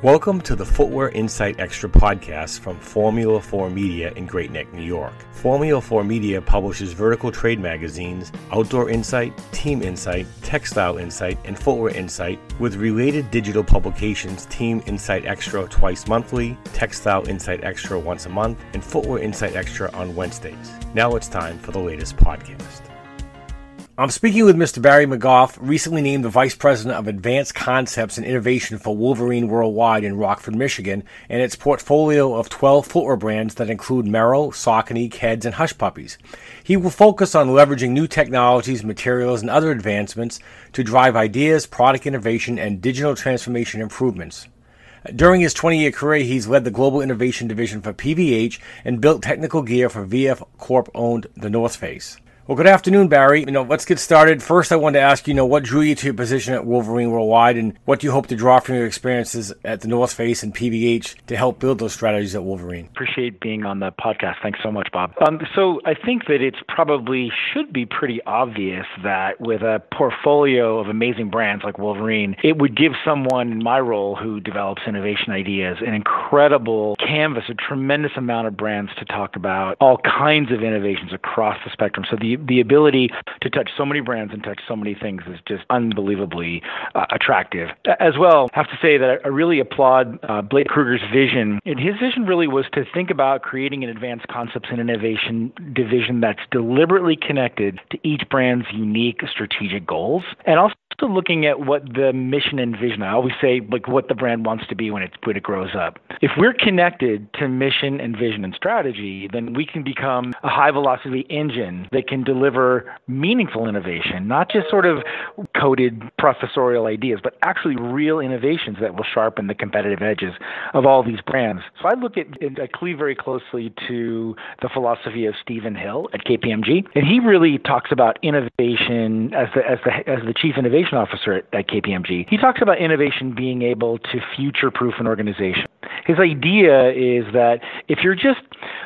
Welcome to the Footwear Insight Extra podcast from Formula 4 Media in Great Neck, New York. Formula 4 Media publishes vertical trade magazines, Outdoor Insight, Team Insight, Textile Insight, and Footwear Insight, with related digital publications Team Insight Extra twice monthly, Textile Insight Extra once a month, and Footwear Insight Extra on Wednesdays. Now it's time for the latest podcast. I'm speaking with Mr. Barry McGeough, recently named the Vice President of Advanced Concepts and Innovation for Wolverine Worldwide in Rockford, Michigan, and its portfolio of 12 footwear brands that include Merrell, Saucony, Keds, and Hush Puppies. He will focus on leveraging new technologies, materials, and other advancements to drive ideas, product innovation, and digital transformation improvements. During his 20 year career, he's led the global innovation division for PVH and built technical gear for VF Corp owned The North Face. Well, good afternoon, Barry. You know, let's get started. First, I wanted to ask you, know, what drew you to your position at Wolverine Worldwide, and what do you hope to draw from your experiences at the North Face and PVH to help build those strategies at Wolverine? Appreciate being on the podcast. Thanks so much, Bob. Um, so I think that it's probably should be pretty obvious that with a portfolio of amazing brands like Wolverine, it would give someone in my role who develops innovation ideas an incredible canvas, a tremendous amount of brands to talk about all kinds of innovations across the spectrum. So the the ability to touch so many brands and touch so many things is just unbelievably uh, attractive. As well, I have to say that I really applaud uh, Blake Krueger's vision. And his vision really was to think about creating an advanced concepts and innovation division that's deliberately connected to each brand's unique strategic goals and also looking at what the mission and vision. I always say like what the brand wants to be when it when it grows up. If we're connected to mission and vision and strategy, then we can become a high velocity engine that can deliver meaningful innovation, not just sort of coded professorial ideas, but actually real innovations that will sharpen the competitive edges of all these brands. So I look at, I cleave very closely to the philosophy of Stephen Hill at KPMG, and he really talks about innovation as the as the as the chief innovation officer at, at KPMG. He talks about innovation being able to future-proof an organization. His idea is that if you're just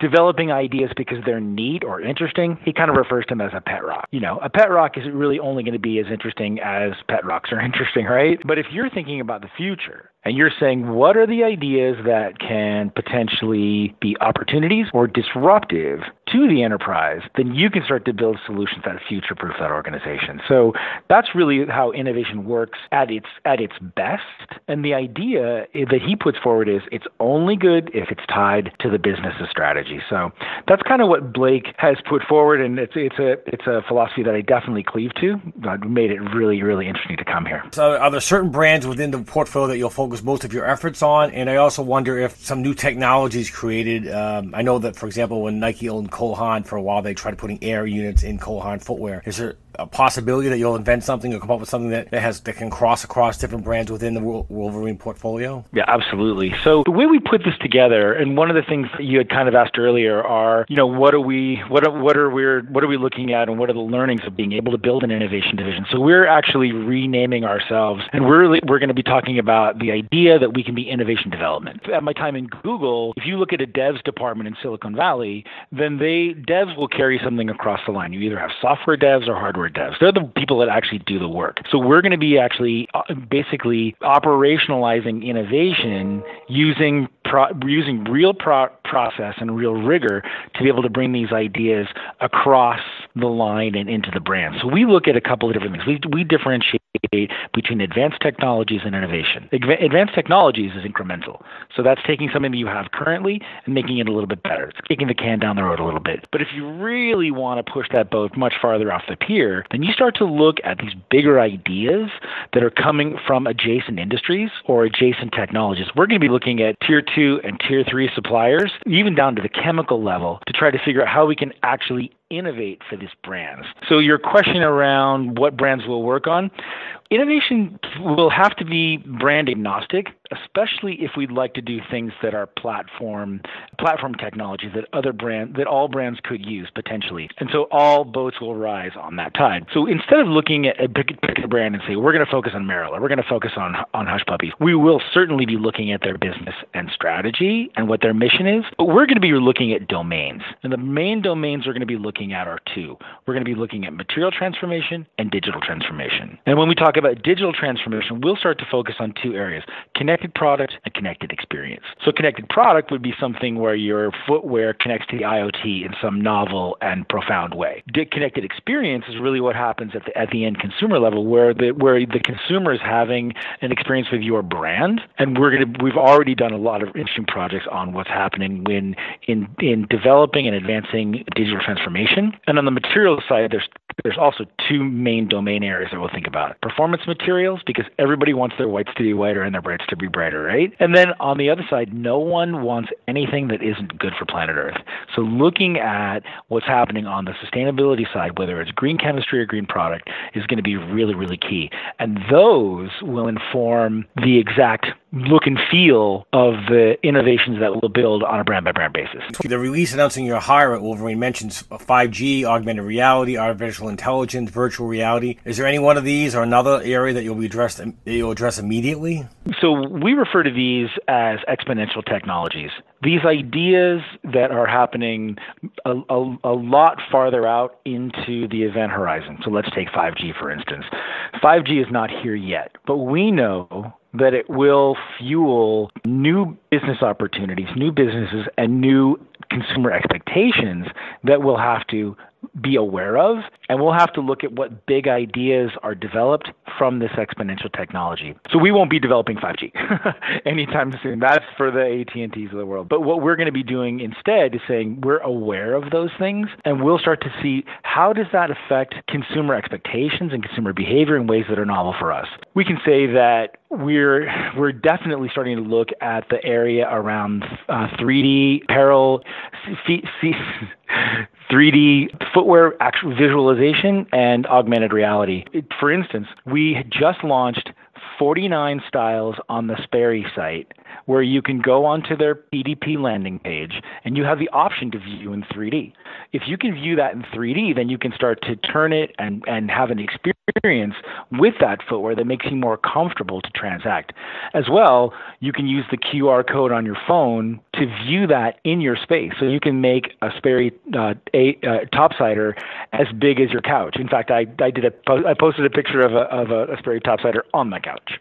developing ideas because they're neat or interesting, he kind of refers to them as a pet rock. You know, a pet rock is really only going to be as interesting as pet rocks are interesting, right? But if you're thinking about the future and you're saying, what are the ideas that can potentially be opportunities or disruptive to the enterprise, then you can start to build solutions that future proof that organization. So that's really how innovation works at its at its best. And the idea that he puts forward is it's only good if it's tied to the business's strategy. So that's kind of what Blake has put forward and it's it's a it's a philosophy that I definitely cleave to. That made it really, really interesting to come here. So are there certain brands within the portfolio that you'll focus most of your efforts on? And I also wonder if some new technologies created. Um, I know that, for example, when Nike owned Cole Haan for a while, they tried putting air units in Cole Haan footwear. Is there a possibility that you'll invent something or come up with something that, that has that can cross across different brands within the Wolverine portfolio? Yeah, absolutely. So the way we put this together, and one of the things that you had kind of asked earlier are, you know, what are we, what are, what are we, what are we looking at, and what are the learnings of being able to build an innovation division? So we're actually renaming ourselves, and we're we're going to be talking about the idea that we can be innovation development. At my time in Google, if you look at a devs department in Silicon Valley, then they devs will carry something across the line. You either have software devs or hardware They're the people that actually do the work. So we're going to be actually uh, basically operationalizing innovation using pro- using real pro- process and real rigor to be able to bring these ideas across the line and into the brand. So we look at a couple of different things. We we differentiate between advanced technologies and innovation. Advanced technologies is incremental. So that's taking something that you have currently and making it a little bit better. It's kicking the can down the road a little bit. But if you really want to push that boat much farther off the pier, then you start to look at these bigger ideas that are coming from adjacent industries or adjacent technologies. We're going to be looking at tier two and tier three suppliers, even down to the chemical level, to try to figure out how we can actually innovate for these brands. So your question around what brands we'll work on, innovation will have to be brand agnostic, especially if we'd like to do things that are platform platform technologies that other brand that all brands could use potentially. And so all boats will rise on that tide. So instead of looking at a particular brand and say we're going to focus on Merrell or we're going to focus on on Hush Puppies, we will certainly be looking at their business and strategy and what their mission is. But we're going to be looking at domains, and the main domains we're going to be looking at are two. We're going to be looking at material transformation and digital transformation. And when we talk about digital transformation, we'll start to focus on two areas connected product and connected experience. So, connected product would be something where your footwear connects to the IoT in some novel and profound way. Connected experience is really what happens at the, at the end consumer level, where the, where the consumer is having an experience with your brand. And we're to, we've already done a lot of interesting projects on what's happening when in, in developing and advancing digital transformation. And on the material side, there's there's also two main domain areas that we'll think about performance materials because everybody wants their whites to be whiter and their brights to be brighter right? And then on the other side no one wants anything that isn't good for planet earth. So looking at what's happening on the sustainability side whether it's green chemistry or green product is going to be really really key. And those will inform the exact look and feel of the innovations that we'll build on a brand by brand basis. The release announcing your hire at Wolverine mentions 5G, augmented reality, artificial intelligence, virtual reality. Is there any one of these or another area that you'll be addressed that you'll address immediately? So we refer to these as exponential technologies. These ideas that are happening a, a, a lot farther out into the event horizon. So let's take 5G for instance. 5G is not here yet, but we know that it will fuel new business opportunities, new businesses, and new consumer expectations that we'll have to be aware of and we'll have to look at what big ideas are developed from this exponential technology. So we won't be developing 5g anytime soon. That's for the AT&Ts of the world. But what we're going to be doing instead is saying we're aware of those things and we'll start to see how does that affect consumer expectations and consumer behavior in ways that are novel for us. We can say that we're we're definitely starting to look at the area around uh, 3D apparel, 3D footwear actual visualization, and augmented reality. For instance, we just launched 49 styles on the Sperry site where you can go onto their PDP landing page and you have the option to view in 3D. If you can view that in 3D, then you can start to turn it and, and have an experience with that footwear that makes you more comfortable to transact. As well, you can use the QR code on your phone to view that in your space. So you can make a Sperry uh, a, uh, topsider as big as your couch. In fact, I, I did a I posted a picture of a, of a, a Sperry topsider on my couch.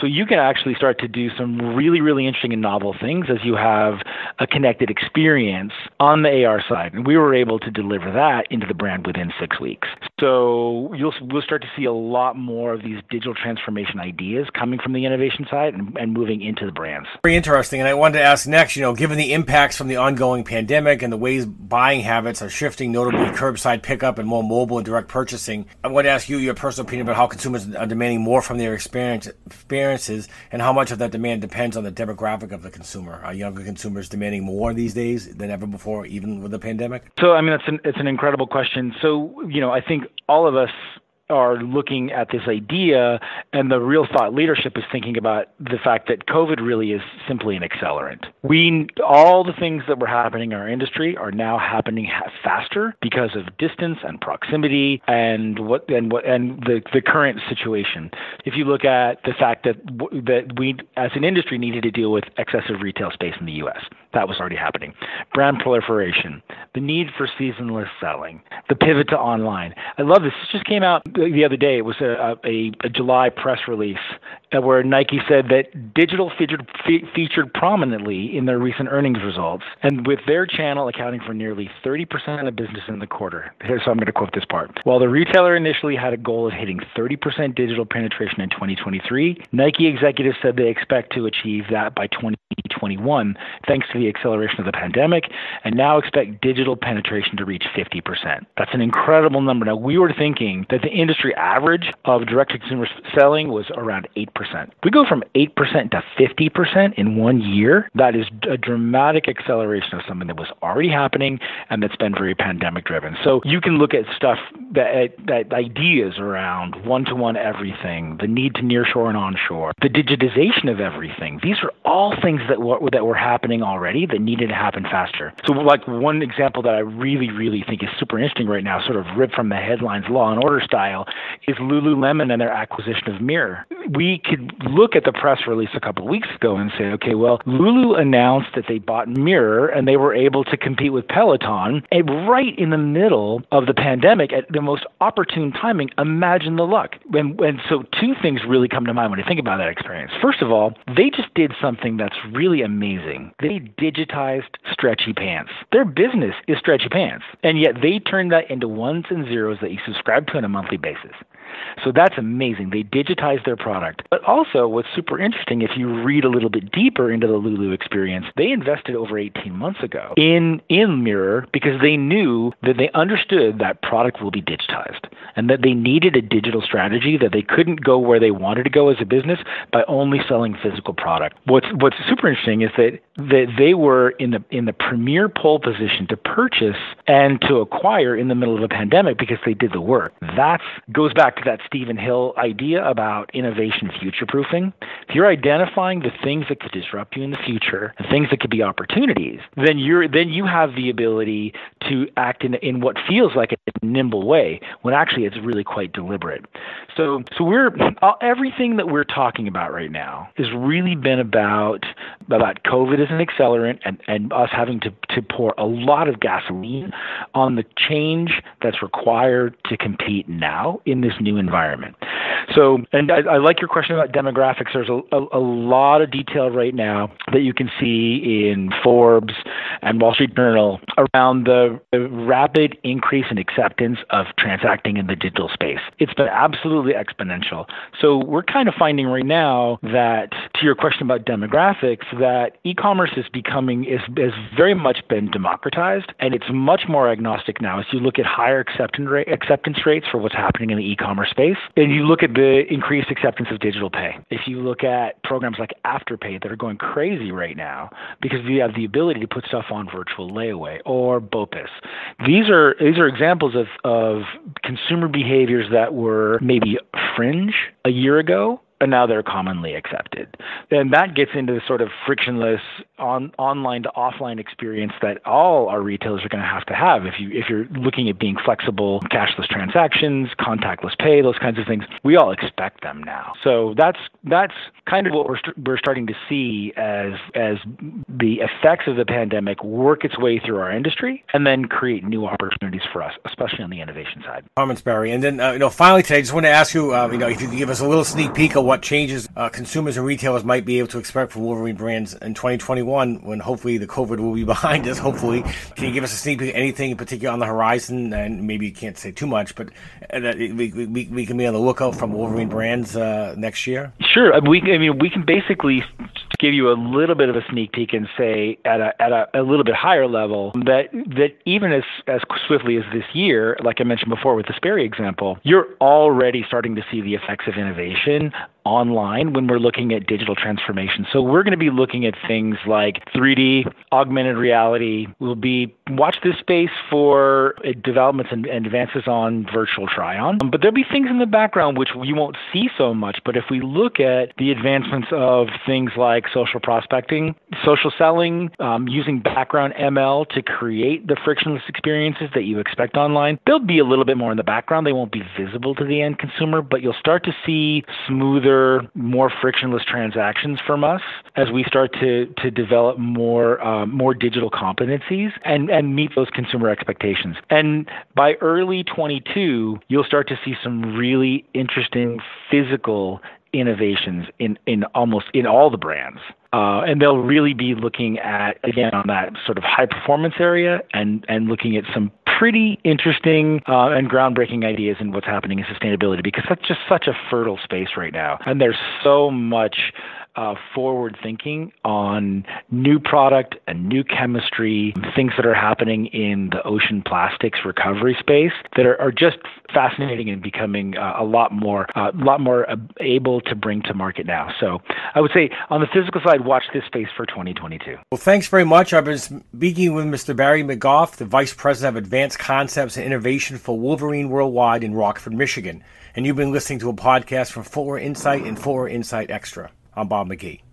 So you can actually start to do some really really, interesting and novel things as you have a connected experience on the AR side. And we were able to deliver that into the brand within six weeks. So you'll we'll start to see a lot more of these digital transformation ideas coming from the innovation side and, and moving into the brands. Very interesting. And I wanted to ask next, you know, given the impacts from the ongoing pandemic and the ways buying habits are shifting, notably curbside pickup and more mobile and direct purchasing, I want to ask you your personal opinion about how consumers are demanding more from their experience experiences and how much of that demand depends on the demographic of the consumer. Are younger consumers demanding more these days than ever before, even with the pandemic? So, I mean, it's an it's an incredible question. So, you know, I think all of us are looking at this idea, and the real thought leadership is thinking about the fact that COVID really is simply an accelerant. We all the things that were happening in our industry are now happening faster because of distance and proximity and what and what and the the current situation. If you look at the fact that that we as an industry needed to deal with excessive retail space in the U.S. That was already happening. Brand proliferation, the need for seasonless selling, the pivot to online. I love this. This just came out the other day. It was a, a, a July press release uh, where Nike said that digital featured fe- featured prominently in their recent earnings results, and with their channel accounting for nearly 30% of business in the quarter. Here, so I'm going to quote this part. While the retailer initially had a goal of hitting 30% digital penetration in 2023, Nike executives said they expect to achieve that by 2021, thanks to the acceleration of the pandemic, and now expect digital penetration to reach 50%. That's an incredible number. Now, we were thinking that the industry average of direct to consumer selling was around 8%. We go from 8% to 50% in one year. That is a dramatic acceleration of something that was already happening and that's been very pandemic driven. So you can look at stuff that, that ideas around one to one everything, the need to nearshore and onshore, the digitization of everything. These are all things that what that were happening already that needed to happen faster. So, like one example that I really, really think is super interesting right now, sort of ripped from the headlines, Law and Order style, is Lululemon and their acquisition of Mirror. We could look at the press release a couple of weeks ago and say, okay, well, Lulu announced that they bought Mirror and they were able to compete with Peloton, and right in the middle of the pandemic, at the most opportune timing. Imagine the luck. And, and so, two things really come to mind when I think about that experience. First of all, they just did something that's really amazing. They digitized stretchy pants. Their business is stretchy pants, and yet they turned that into ones and zeros that you subscribe to on a monthly basis. So that's amazing. They digitized their product. But also, what's super interesting, if you read a little bit deeper into the Lulu experience, they invested over 18 months ago in, in Mirror because they knew that they understood that product will be digitized and that they needed a digital strategy, that they couldn't go where they wanted to go as a business by only selling physical product. What's, what's super interesting is that, that they were in the, in the premier pole position to purchase and to acquire in the middle of a pandemic because they did the work. That goes back to that Stephen Hill idea about innovation future proofing. If you're identifying the things that could disrupt you in the future, the things that could be opportunities, then you're then you have the ability to act in in what feels like a nimble way when actually it's really quite deliberate. So so we're uh, everything that we're talking about right now has really been about about COVID as an accelerant and, and us having to, to pour a lot of gasoline on the change that's required to compete now in this new environment. So, and I, I like your question about demographics. There's a, a, a, lot of detail right now that you can see in Forbes and Wall Street Journal around the, the rapid increase in acceptance of transacting in the digital space. It's been absolutely exponential. So, we're kind of finding right now that, to your question about demographics, that e-commerce is becoming is has very much been democratized, and it's much more agnostic now. As you look at higher acceptance rate, acceptance rates for what's happening in the e-commerce space, and you look at the increased acceptance of digital pay. If you look at programs like Afterpay that are going crazy right now because you have the ability to put stuff on virtual layaway or BOPIS. These are these are examples of, of consumer behaviors that were maybe fringe a year ago now they're commonly accepted. And that gets into the sort of frictionless on online to offline experience that all our retailers are going to have to have if you if you're looking at being flexible, cashless transactions, contactless pay, those kinds of things. We all expect them now. So that's that's kind of what we're we're starting to see as as the effects of the pandemic work its way through our industry and then create new opportunities for us, especially on the innovation side. Comments, Barry, and then uh, you know finally today, I just want to ask you, uh, you know, if you could give us a little sneak peek of what changes uh, consumers and retailers might be able to expect from Wolverine brands in 2021 when hopefully the COVID will be behind us. Hopefully, can you give us a sneak peek, anything in particular on the horizon? And maybe you can't say too much, but uh, we, we, we can be on the lookout from Wolverine brands uh, next year. Sure, uh, we I mean we can basically give you a little bit of a sneak peek and say at a at a, a little bit higher level that that even as as swiftly as this year, like I mentioned before with the Sperry example, you're already starting to see the effects of innovation online when we're looking at digital transformation. So we're going to be looking at things like 3D, augmented reality. We'll be watch this space for uh, developments and, and advances on virtual try-on. Um, but there'll be things in the background which you won't see so much. But if we look at the advancements of things like social prospecting, social selling, um, using background ML to create the frictionless experiences that you expect online, they'll be a little bit more in the background. They won't be visible to the end consumer, but you'll start to see smoother, more frictionless transactions from us as we start to to develop more um, more digital competencies and and meet those consumer expectations. And by early 22, you'll start to see some really interesting physical innovations in, in almost in all the brands. Uh, and they'll really be looking at again on that sort of high performance area and and looking at some pretty interesting uh, and groundbreaking ideas in what's happening in sustainability because that's just such a fertile space right now. And there's so much uh, forward thinking on new product and new chemistry, things that are happening in the ocean plastics recovery space that are, are just fascinating and becoming uh, a lot more, a uh, lot more uh, able to bring to market now. So I would say on the physical side, watch this space for 2022. Well, thanks very much. I've been speaking with Mr. Barry McGeough, the Vice President of Advanced Concepts and Innovation for Wolverine Worldwide in Rockford, Michigan. And you've been listening to a podcast from Footwear Insight and Footwear Insight Extra. I'm Bob McGee.